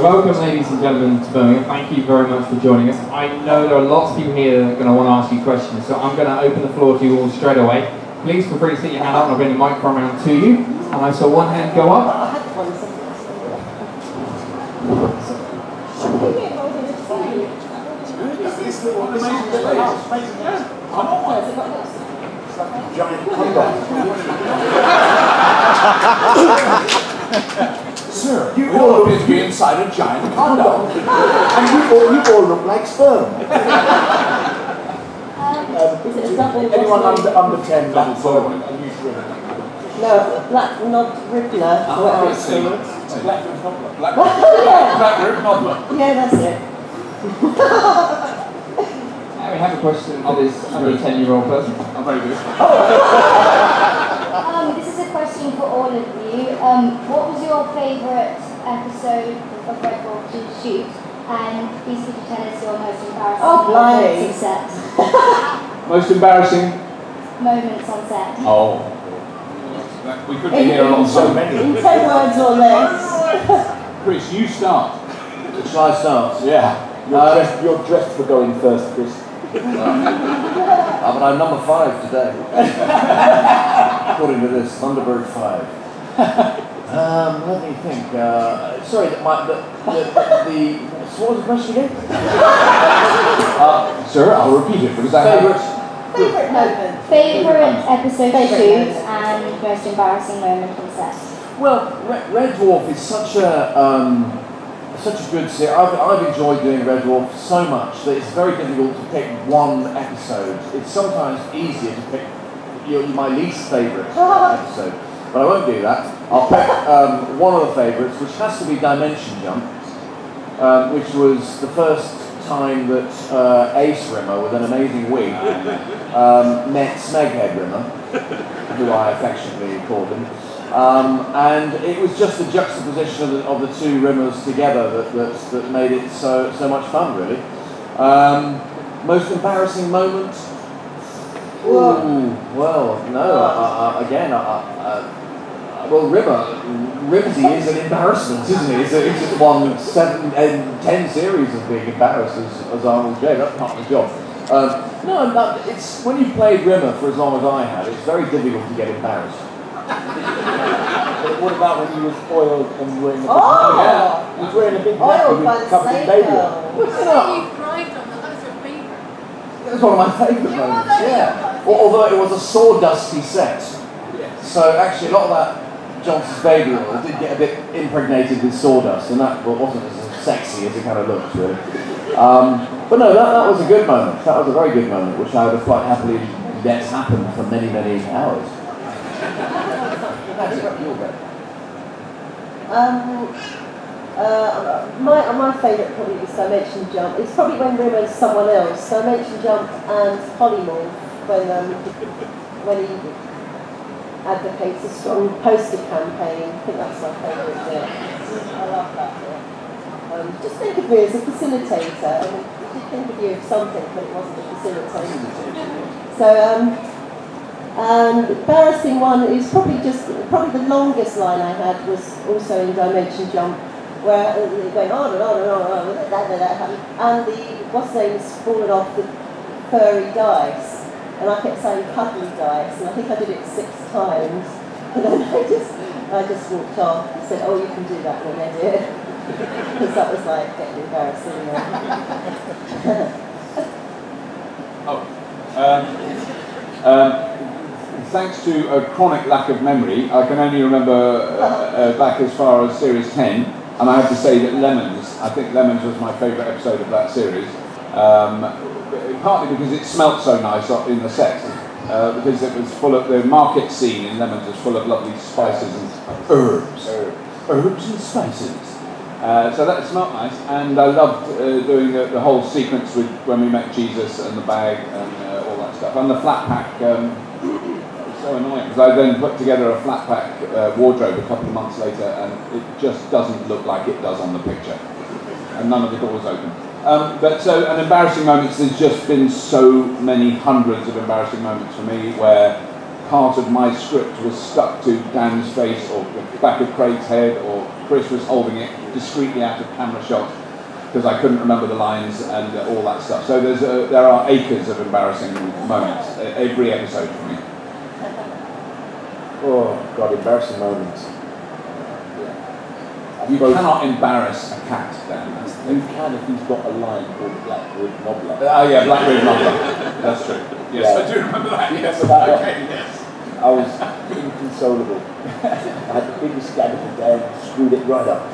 Welcome ladies and gentlemen to Birmingham. Thank you very much for joining us. I know there are lots of people here that are going to want to ask you questions, so I'm going to open the floor to you all straight away. Please feel free to stick your hand up and I'll bring the microphone around to you. And I saw one hand go up. Sir, you all appear to be inside a giant condom. and you all, you all look like sperm. Um, um, is it a double? Anyone under, under 10 level forward? No, Black Knob Riddler, uh, ah, Oh, whatever I it's see. called. Black Rib Knobbler. Black, yeah. Black Rib Knobbler. yeah, that's it. I have a question for this under 10 year old person. I'm very good. Um, this is a question for all of you. Um, what was your favourite episode of Red Dwarf to shoot? And please could you tell us your most embarrassing Oh, blimey. moments on set? Most embarrassing? Moments on set. Oh. We could be In, here on in, so in many. ten words or less. Chris, you start. Shall I start? Yeah. You're, Uh, dressed, you're dressed for going first, Chris. Uh, but I'm number five today. According to this, Thunderbird 5. Um, let me think. Uh, sorry, the, my, the, the, the, so what was the question again? Uh, sir, I'll repeat it because I have Favourite? Favourite moment. Favourite episode to Favourite shoot moment. and most embarrassing moment on set? Well, Red, Red Dwarf is such a um, such a good series. I've, I've enjoyed doing Red Dwarf so much that it's very difficult to pick one episode. It's sometimes easier to pick your, my least favourite episode, but I won't do that. I'll pick um, one of the favourites, which has to be Dimension Jump, um, which was the first time that uh, Ace Rimmer, with an amazing wig, um, met Smeghead Rimmer, who I affectionately called him. Um, and it was just the juxtaposition of the, of the two rimmers together that, that, that made it so, so much fun, really. Um, most embarrassing moment? Ooh, well, no, uh, uh, again, uh, uh, well, Rimmer, Rimsey is an embarrassment, isn't he? He's, a, he's just won seven, and ten series of being embarrassed as, as Arnold J. That's part of the job. Um, no, no, it's when you've played Rimmer for as long as I have, it's very difficult to get embarrassed. but What about when you was oiled and you were in the Oh! You was wearing a big Oiled by nappy the with covered in baby oil. You know, you cried on that, that was your favourite. It was one of my favourite moments, yeah. Although it was a sawdusty set. So actually a lot of that Johnson's baby oil did get a bit impregnated with sawdust and that wasn't as sexy as it kind of looked really. Um, but no, that, that was a good moment. That was a very good moment, which I would have quite happily let happen for many, many hours. Um, uh, my my favourite probably was Dimension Jump. It's probably when Rimmer's someone else. Dimension Jump and Polymorph when um, when he advocates a strong poster campaign. I think that's my favourite bit. I love that bit. Um, just think of me as a facilitator. I mean, think of you as something, but it wasn't a facilitator. So, um, and embarrassing one is probably just probably the longest line I had was also in Dimension Jump, where it went on and on and on and on, and the what's name's fallen off the furry dice, and I kept saying cuddly dice, and I think I did it six times, and then I just I just walked off and said, oh, you can do that they did, because that was like getting embarrassing. Oh. Um, um, thanks to a chronic lack of memory, I can only remember uh, uh, back as far as series 10, and I have to say that Lemons, I think Lemons was my favourite episode of that series, um, partly because it smelt so nice up in the set, uh, because it was full of, the market scene in Lemons was full of lovely spices and herbs, herbs and spices. Uh, so that smelt nice, and I loved uh, doing the, the whole sequence with when we met Jesus and the bag and uh, all that stuff, and the flat pack. Um, was so annoying because I then put together a flat pack uh, wardrobe a couple of months later, and it just doesn't look like it does on the picture, and none of the doors open. Um, but so, an embarrassing moments. There's just been so many hundreds of embarrassing moments for me where part of my script was stuck to Dan's face or the back of Craig's head or Chris was holding it discreetly out of camera shot because I couldn't remember the lines and uh, all that stuff. So a, there are acres of embarrassing moments uh, every episode for me. Oh, God, embarrassing moments. You cannot embarrass a cat, Dan. That's the You thing. can if he's got a line called Blackwood Nobbler. Oh yeah, Blackberry Mumbler. That's true. Yes, Yeah. I do remember that. Yes. That? Okay, yes. I was inconsolable. I had the biggest gag of the day and screwed it right up.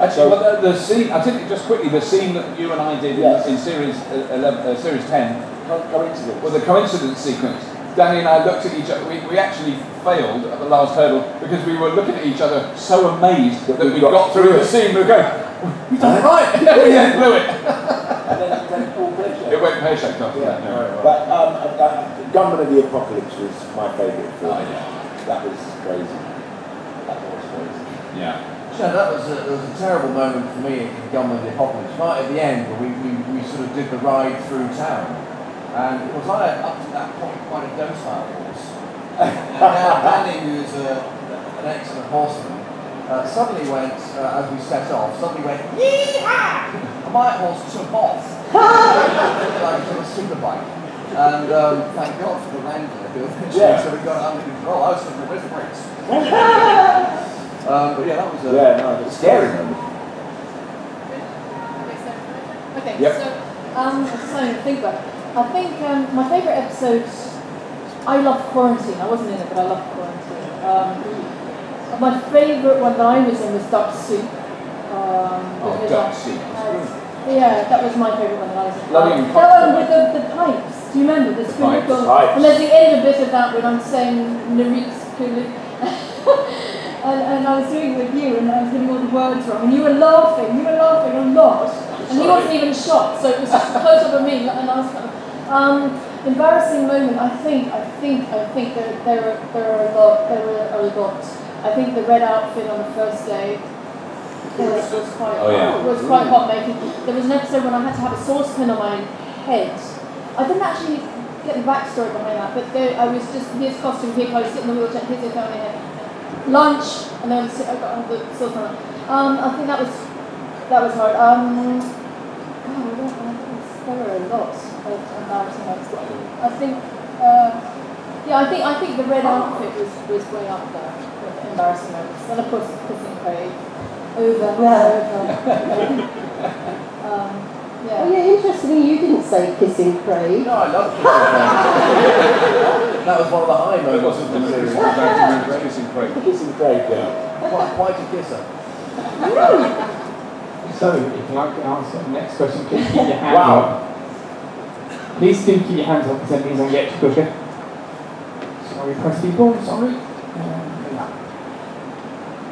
Actually, well, the, the scene, I think just quickly, the scene that you and I did Yes. in, in series, uh, 11, uh, series 10 Co- Coincidence. was a coincidence sequence. Danny and I looked at each other, we, we actually failed at the last hurdle because we were looking at each other so amazed that, we got, through the scene. We were going, we done it right! yeah, blew it. and then, then all. It went pear shaped after Yeah, that. No. But um, uh, Gunman of the Apocalypse was my favourite film. Oh, yeah. That was crazy. That was crazy. Yeah. Yeah, that was a, it was a terrible moment for me in Gunman of the Apocalypse. Right at the end, we, we, we sort of did the ride through town. And it was I up to that point quite a docile horse. and Dan- Danny, who's a, an excellent horseman, uh, suddenly went, uh, as we set off, suddenly went, yee-haw! And my horse took off. like it a super bike. And um, thank God for the wrangler who eventually Yeah. sort of got it under control. I was thinking, where's the brakes? um, but yeah, that was a Yeah, no, it was scary moment. Okay, Yep. so Um, so think about it. I think um, my favourite episodes. I love quarantine. I wasn't in it, but I love quarantine. Um, my favourite one that I was in was Duck Soup. Um, Oh, Duck Soup. Yeah, that was my favourite one that I was in. That one with the, the pipes. Do you remember the? Pipes. And there's the end of bit of that when I'm saying Narit Kulu. and, and I was doing it with you and I was getting all the words wrong and you were laughing, you were laughing a lot. And he wasn't even shot, so it was just close up of me and I was kind of, um, embarrassing moment, I think, I think, I think there, there, are, there are a lot, there were a lot. I think the red outfit on the first day was, was quite, Oh, yeah. was quite hot making. There was an episode when I had to have a saucepan on my head. I didn't actually get the backstory behind that, but there, I was just his costume here, I was sitting in the wheelchair, his on my head. Lunch, and then I got the saucepan. Um, I think that was that was hard. Um, God, I don't know. There were a lot of embarrassing ones. I think, uh, yeah, I think I think the red outfit was, was way up there with embarrassing moments. And of course, kissing Craig over and over. um, Oh yeah. yeah, interestingly, you didn't say kissing Craig. No, I love Kissing Craig. that was one of the high moments. It wasn't the the series. series. Kissing Craig. Kissing Craig, yeah. Quite, quite a kisser. So, if you'd like to answer the next question, please keep your hands Wow. up. Please do keep your hands up because that means I get you quicker. Sorry, press people, sorry. Um.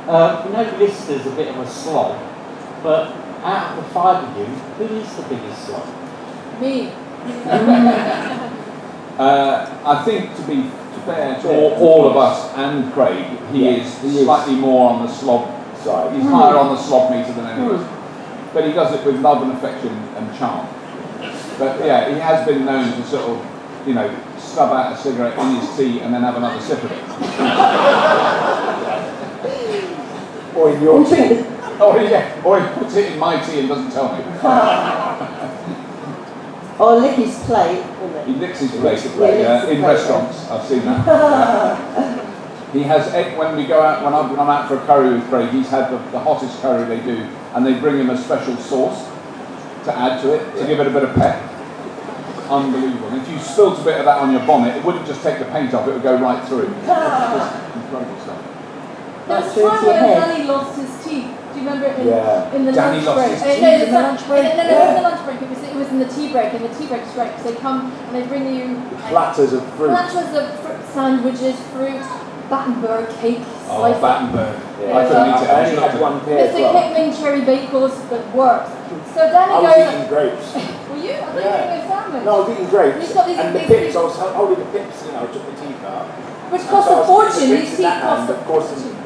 Uh, you know, Lister's a bit of a slob, but out of the five of you, who is the biggest slob? Me. Uh, I think to be fair to all, all of us and Craig, he Yeah, is he is. slightly more on the slob. Side. He's higher on the slob meter than anyone. of us. But he does it with love and affection and charm. But yeah, he has been known to sort of, you know, stub out a cigarette in his tea and then have another sip of it. Or in your And drink the Oh yeah, or he puts it in my tea and doesn't tell me. or lick his plate, wouldn't He it? licks his plate He licks yeah, in plate, restaurants. I've seen that. he has egg when we go out when I'm, when I'm out for a curry with Craig. He's had the, the hottest curry they do, and they bring him a special sauce to add to it to give it a bit of pep. Unbelievable. And if you spilt a bit of that on your bonnet, it wouldn't just take the paint off; it would go right through. Just incredible stuff. There was That's a time through to your when. Danny lost his teeth. Do you remember in, Yeah. in the Danny lunch lost break? his Uh, teeth no, in the the lunch break? No, no, no, Yeah. it was the lunch break. It was, it was in the tea break. In the tea break straight, they come and they bring you platters of fruit. platters of fruit sandwiches, fruit, Battenberg cake, Oh, slice. Battenberg. Yeah. I couldn't eat it. I I only just had looked at one it. pair as Mr. well. Kipling cherry bagels that worked. So Danny I was goes, eating grapes. were you? I thought you Yeah. Were eating a sandwich. No, I was eating grapes. You've got these and the pips, I was holding the pips, you know, I took the teeth out. Which And cost so I a was fortune. These pips teeth cost a Of course, fortune.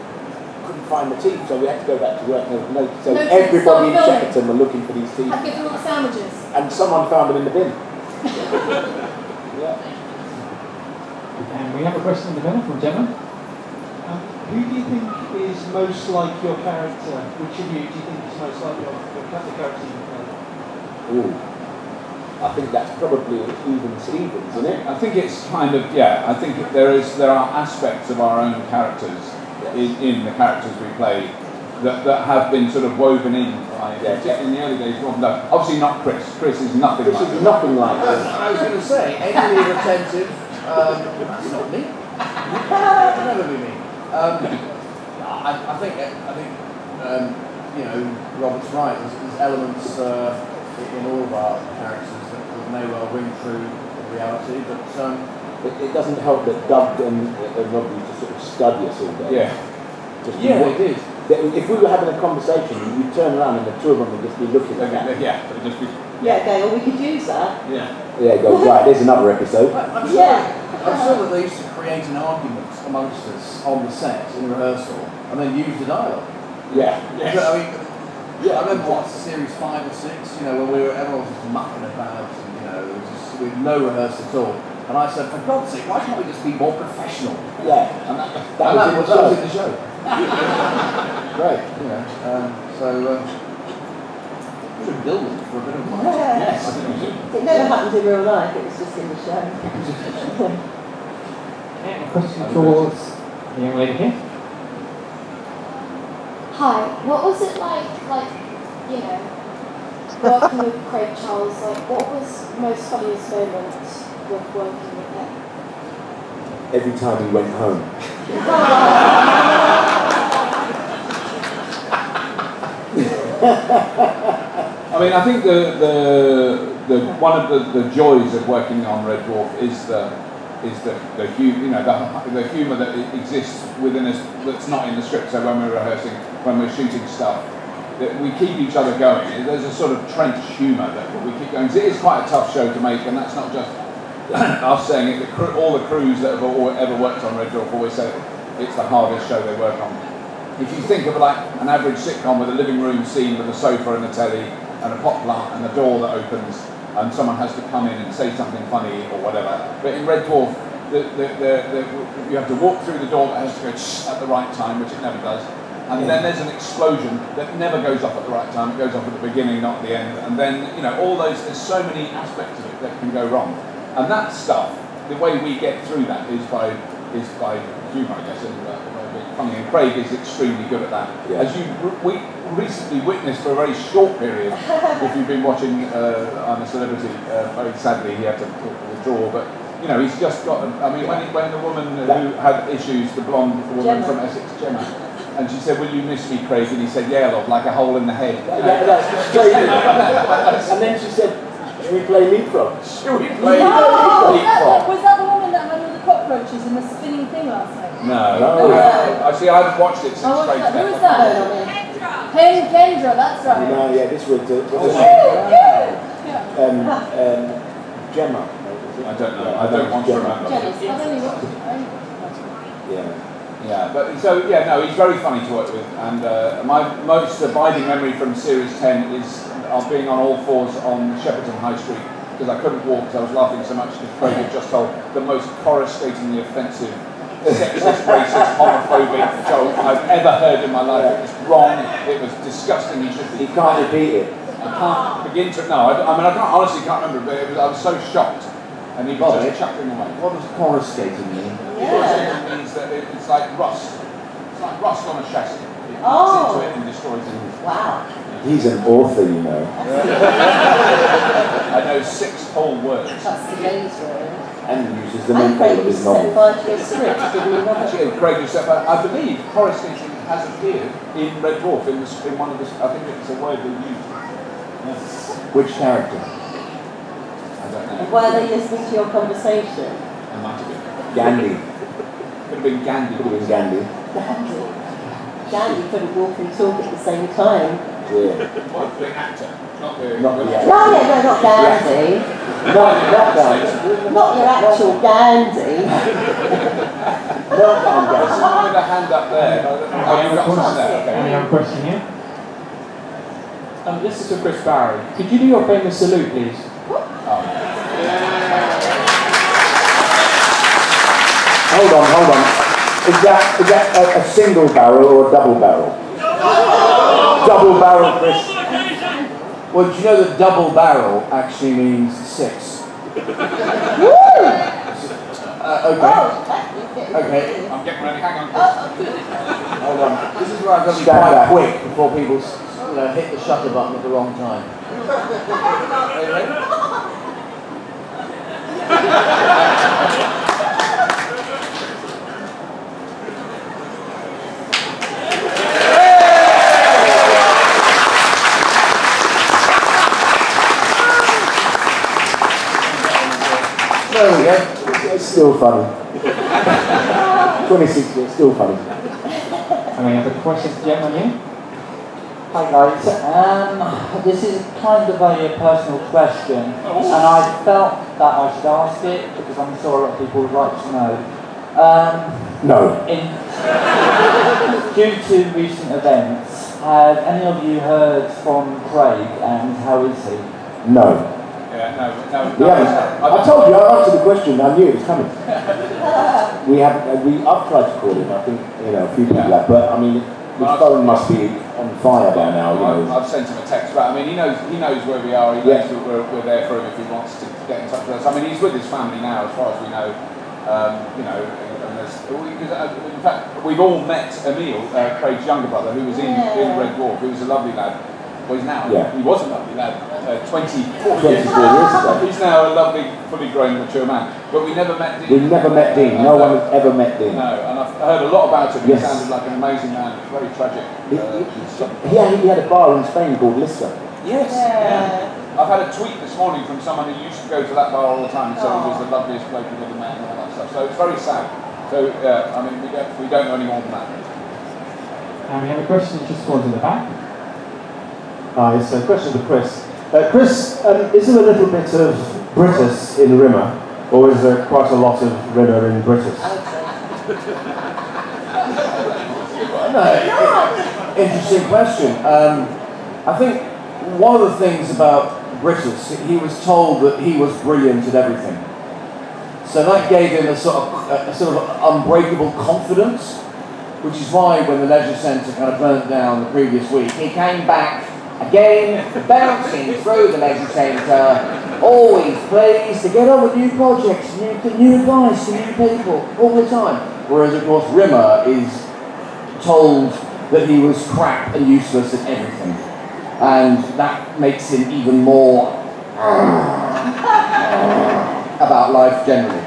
couldn't find the teeth, so we had to go back to work. There was no, so No everybody in start. Shepperton were looking for these teeth. Had to get through all the sandwiches. And someone found them in the bin. yeah. And we have a question in the middle from Gemma. Um, who do you think is is most like your character? Which of you do you think is most like your, your character? Ooh. I think that's probably even Stevens, isn't it? I think it's kind of yeah. I think there is there are aspects of our own characters in, in the characters we play that, that have been sort of woven in. By, Yeah. In the early days, Rob, no, obviously not Chris. Chris is nothing This like is him. nothing like No, this. I was going to say, alien attentive. Um, that's not me. That'll never be me. Um, I, I think, I think, um, you know, Robert's right. There's, there's elements uh, in all of our characters that, that may well ring true in reality, but um, It, it doesn't help that Doug and, and Rob used to sort of study us all day. Yeah. Just yeah, what- they did. that If we were having a conversation, you'd turn around and the two of them would just be looking at that. Yeah, it'd just be Yeah, okay, well, we could use that. yeah. Yeah, go, right, there's another episode. I- I'm sure, Yeah. I'm sure that they used to create an argument amongst us on the set in rehearsal and then use the dialogue. Yeah. Yes. I mean, Yeah. I remember what series five or six, you know, when we were everyone was just mucking about and you know, it was just with no rehearsal at all. And I said, for God's sake, why can't we just be more professional? Yeah. And that, That and was that, was, the was show. in the show. Great, you know. Um, so um, we should build them for a bit of money. Yeah. I think we should. It never happened in real life, it was just in the show. Any question towards the young lady here? Hi, what was it like, like, you know, working with Craig Charles? Like, what was most funniest moment with working with him? Every time he went home. I mean, I think the, the, the one of the, the joys of working on Red Dwarf is the is the, the hu- you know the, the humour that exists within us that's not in the script. So when we're rehearsing, when we're shooting stuff, that we keep each other going. There's a sort of trench humour that we keep going. It is quite a tough show to make, and that's not just us saying it. The all the crews that have al- ever worked on Red Dwarf always say it's the hardest show they work on if you think of like an average sitcom with a living room scene with a sofa and a telly and a pot plant and a door that opens and someone has to come in and say something funny or whatever. But in Red Dwarf, the, the, you have to walk through the door that has to go at the right time, which it never does. And then there's an explosion that never goes off at the right time. It goes off at the beginning, not at the end. And then, you know, all those, there's so many aspects of it that can go wrong. And that stuff, the way we get through that is by, is by humour, I guess, and uh, funny. And Craig is extremely good at that. Yeah. As you we recently witnessed for a very short period, if you've been watching uh, I'm a Celebrity, uh, very sadly he had to withdraw, but you know, he's just got, I mean, when, he, when the woman who had issues, the blonde woman Gemma. from Essex, Gemma, and she said, will you miss me, Craig? And he said, yeah, love, like a hole in the head. You know? That, that's crazy. and then she said, should we play leapfrog? Should we play was, that, leapfrog? was that the woman that had all the cockroaches and the spinning thing last night? No, No. no. I see, I haven't watched it since Oh, Craig's? Who was that? No, no, no. Ken Kendra, that's right. No, yeah, this was, uh, Oh, was yeah. um, um, Gemma. I don't know, I don't want to remember. Jealous. I've only watched it. I only watched it. Yeah. Yeah, but so yeah, no, he's very funny to work with, and uh, my most abiding memory from Series 10 is of being on all fours on Shepperton High Street because I couldn't walk because I was laughing so much because Craig had just told the most coruscatingly offensive, sexist, racist, homophobic joke I've ever heard in my life. It was wrong. It was disgusting. He should He be. can't repeat it. I can't begin to. No, I, I mean I can't honestly can't remember, but it was, I was so shocked, and he was just chuckling away. What does coruscating mean? Yeah. Coruscating means that it, it's like rust. It's like rust on a chassis. It eats Oh. into it and destroys it. Wow. He's an author, you know. I know six whole words. That's the lady's word. And uses the And main Craig of his to set novel. fire to a script, didn't he, Robert? Actually, Craig yourself, I, I believe coruscating has appeared in Red Dwarf in, the, in one of the. I think it's a word we use. Yes. Which character? I don't know. And why are they listening to your conversation? It might have been. Gandhi. Could have been Gandhi. Could have been Gandhi. Gandhi. Gandhi couldn't walk and talk at the same time. Yeah. Well, the actor, not the. Not the No, yeah, no, not Gandhi. Not, not Gandhi. Not your actual Gandhi. Not There's Gandhi. someone with a hand up there. Oh, you've got someone there. Any other question here? Um, this is for Chris Barrie. Could you do your famous salute, please? Hold on, hold on. Is that, is that a, a single barrel or a double barrel? double barrel, Chris. Well, do you know that double barrel actually means six? Uh, okay. Okay. I'm getting ready. Hang on. Hold on. This is where I've got to be Stand quite quick before people you know, hit the shutter button at the wrong time. Okay. There we go. It's still funny. 26 years, still funny. And we have a question, gentleman here. Hi guys, um, this is kind of a personal question, and I felt that I should ask it because I'm sure a lot of people would like to know. Um, No. in, due to recent events, have any of you heard from Craig and how is he? No. Yeah, no, no, no. haven't. I told you, I answered the question, I knew it was coming. we haven't, uh, we, I've tried to call him, I think, you know, a few people have, but I mean, his phone must be on fire by now, you I've, know. I've sent him a text, but I mean, he knows he knows where we are. He knows Yeah. that we're, we're there for him if he wants to get in touch with us. I mean, he's with his family now, as far as we know. Um, you know, and there's, because, uh, in fact, we've all met Emile, uh, Craig's younger brother, who was in, in Red Dwarf. He was a lovely lad. Well, he's now. Yeah. He was a lovely lad. Uh, 24 24 years ago. He's now a lovely, fully grown, mature man. But we never met Dean. We've never met Dean, no one has ever met Dean. No, and I've heard a lot about him. Yes. He sounded like an amazing man. Very tragic. He, Uh, he, he, had, he had a bar in Spain called Lister. Yes. Yeah. I've had a tweet this morning from someone who used to go to that bar all the time and said he was the loveliest bloke you've ever met and all that stuff. So it's very sad. So yeah, I mean, we don't, we don't know any more than that. And we have a question just towards the back. Hi, a question for Chris. Uh, Chris, um, is there a little bit of Brittas in Rimmer, or is there quite a lot of Rimmer in Brittas? No, interesting question. Um, I think one of the things about Brittas, he was told that he was brilliant at everything. So that gave him a sort of, a, a sort of unbreakable confidence, which is why when the leisure centre kind of burnt down the previous week, he came back again, bouncing through the leisure centre, always pleased to get on with new projects, new, new advice to new people, all the time. Whereas, of course, Rimmer is told that he was crap and useless at everything. And that makes him even more about life generally.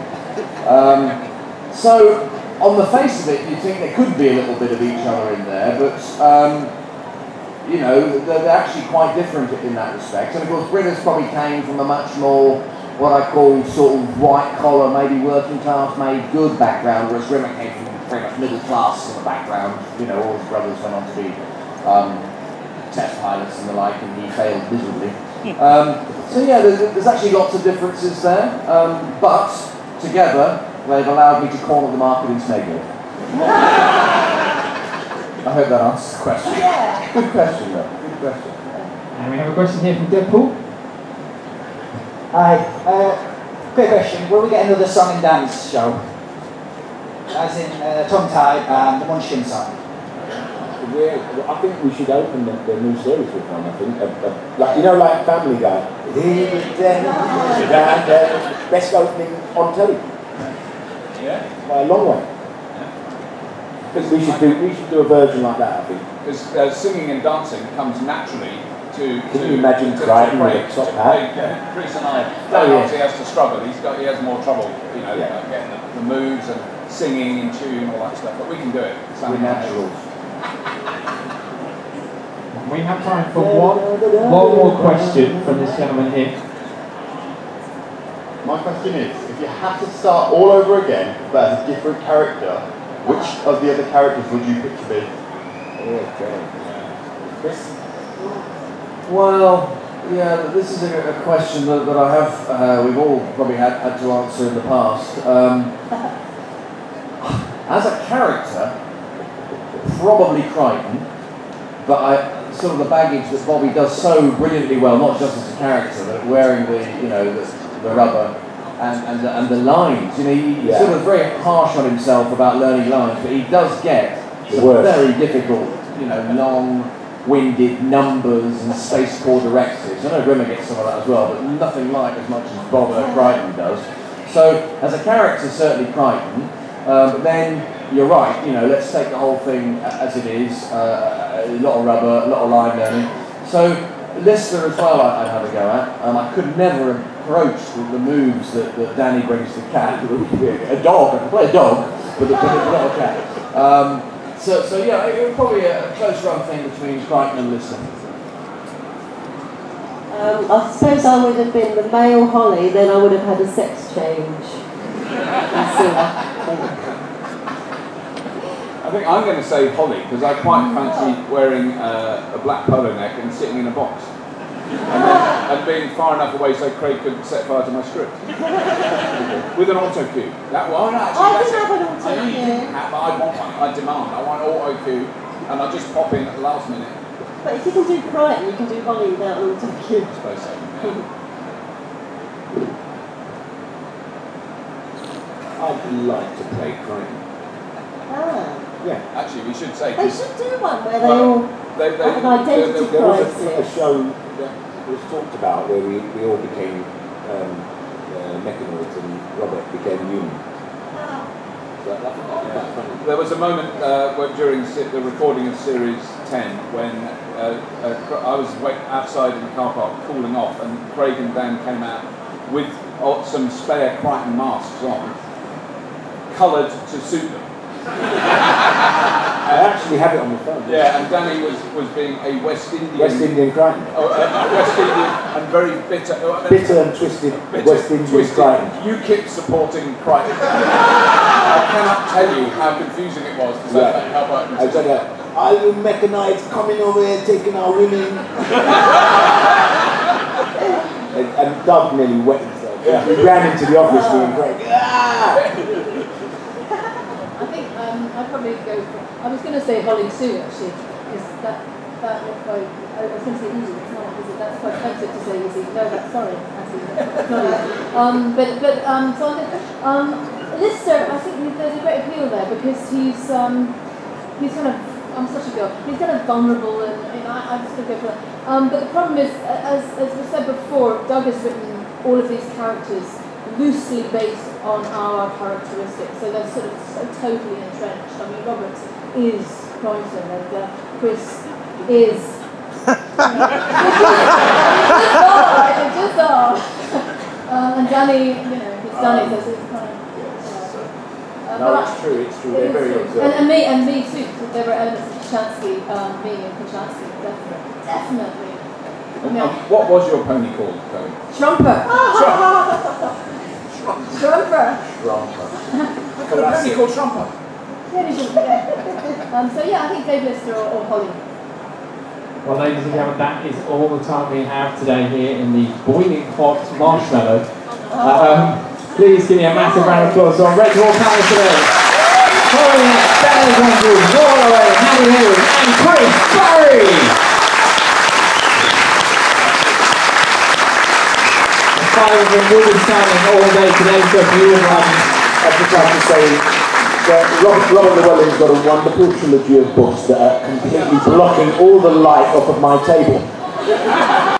Um, so, on the face of it, you'd think there could be a little bit of each other in there, but um, you know, they're, actually quite different in that respect. And of course, Brittas probably came from a much more what I call sort of white collar, maybe working class made good background, whereas Rimmer came from pretty much middle class sort of background. You know, all his brothers went on to be um, test pilots and the like, and he failed miserably. Um, so yeah, there's, there's actually lots of differences there, um, but together they've allowed me to corner the market in Snagwood. I hope that answers the question. Good question, though. Good question. And we have a question here from Deadpool. Hi. Uh, quick question. Will we get another song and dance show? As in uh, Tongue Tied and the Munchkin song? Yeah, I think we should open the, the new series with one, I think. Uh, uh, like, you know, like Family Guy. Here we go. Best opening on telly. Yeah. By a long way. Because we should do we should do a version like that, I think. Because uh, singing and dancing comes naturally to. Can to you imagine to, to Kryten with a top hat? Craig, uh, Chris and I. Oh, yeah. obviously has to struggle. He's got he has more trouble, you know, Yeah. like getting the, the moves and singing in tune, all that stuff. But we can do it. We're naturals. We have time for one, one more question from this gentleman here. My question is, if you had to start all over again, but as a different character, which of the other characters would you pick to be? Chris? Well, yeah, this is a, a question that, that I have, uh, we've all probably had, had to answer in the past. Um, as a character, probably Kryten, but I, sort of the baggage that Bobby does so brilliantly well, not just as a character, but wearing the, you know, the, the rubber and, and, the, and the lines. You know, he's Yeah. sort of very harsh on himself about learning lines, but he does get some very difficult, you know, long-winded numbers and Space Corps directives. I know Rimmer gets some of that as well, but nothing like as much as Bob uh, Kryten does. So, as a character, certainly Kryten. Uh, but then you're right. You know, let's take the whole thing as it is. Uh, a lot of rubber, a lot of line learning. So Lister as well, I, I'd have a go at. Um, I could never approach the, the moves that, that Danny brings to the cat. A dog, I can play a dog, but, but not a cat. Um, so, so yeah, it was probably a close run thing between Kryten and Lister. Um, I suppose I would have been the male Holly, then I would have had a sex change. I think. I think I'm going to say Holly because I quite fancy wearing uh, a black polo neck and sitting in a box. And, then, and being far enough away so Craig couldn't set fire to my script. With an auto cue. That one, actually. I can have an auto I cue. have, but I want one. I demand. I want auto cue. And I just pop in at the last minute. But if you can do Kryten, you can do Holly without an auto cue. I suppose so. yeah. I'd like to play Kryten. Ah. Yeah. Actually, we should say. They should do one where they Well, all They, they, have an identity There was a, a show that was talked about where we, we all became um, uh, mechanoids and Robert became human. Funny. There was a moment uh, where, during the recording of Series 10 when uh, I was outside in the car park cooling off, and Craig and Dan came out with uh, some spare Kryten masks on, coloured to suit them. I actually have it on the phone. Yeah, and Danny was, was being a West Indian. West Indian Kryten. Oh, uh, West Indian and very bitter. uh, Bitter and twisted bitter, West Indian twisted. Kryten. You keep supporting Kryten. I cannot tell you how confusing it was to say Yeah. that. How about I said, uh, all you mechanites coming over here taking our women. and, and Doug nearly wet himself. Yeah. He ran into the office doing Craig. Ah! I think um, I'd probably go for. I was going to say Holly Sue actually, because that that looked quite. I was going to say easy. It's not, is it? That's quite offensive to say easy. No, that's sorry. That's not. Um, but but um, so um, Lister, I think there's a great appeal there because he's um, he's kind of. I'm such a girl. He's kind of vulnerable, and, I, I'm just going to go for that. Um, but the problem is, as, as we said before, Doug has written all of these characters loosely based on our characteristics, so they're sort of so totally entrenched. I mean, Robert is Kryten, and uh, Chris is. They just are. Um, and Danny, you know, he's Danny, so it's kind of. Uh, No, but it's true, it's true. it They're very true. observant. And, and me, and me too. because There were elements of Kochanski, um, me and Kochanski, definitely, definitely. I mean, Um, what was your pony called, Craig? Trumper. Trumper. I've got a pony called Trumper. Yeah, you should, yeah. Um, so yeah, I think Dave Lister or, or Holly. Well, ladies and gentlemen, that is all the time we have today here in the boiling hot marshmallow. Um, please give me a massive round of applause on Red Hawk Palace today. Following Dennis Andrews, Walloway, Harry Hayes, and Chris Barrie. The of them will standing all day today, so if you would like I'd just like to say that Robert, Robert Llewellyn's got a wonderful trilogy of books that are completely blocking all the light off of my table.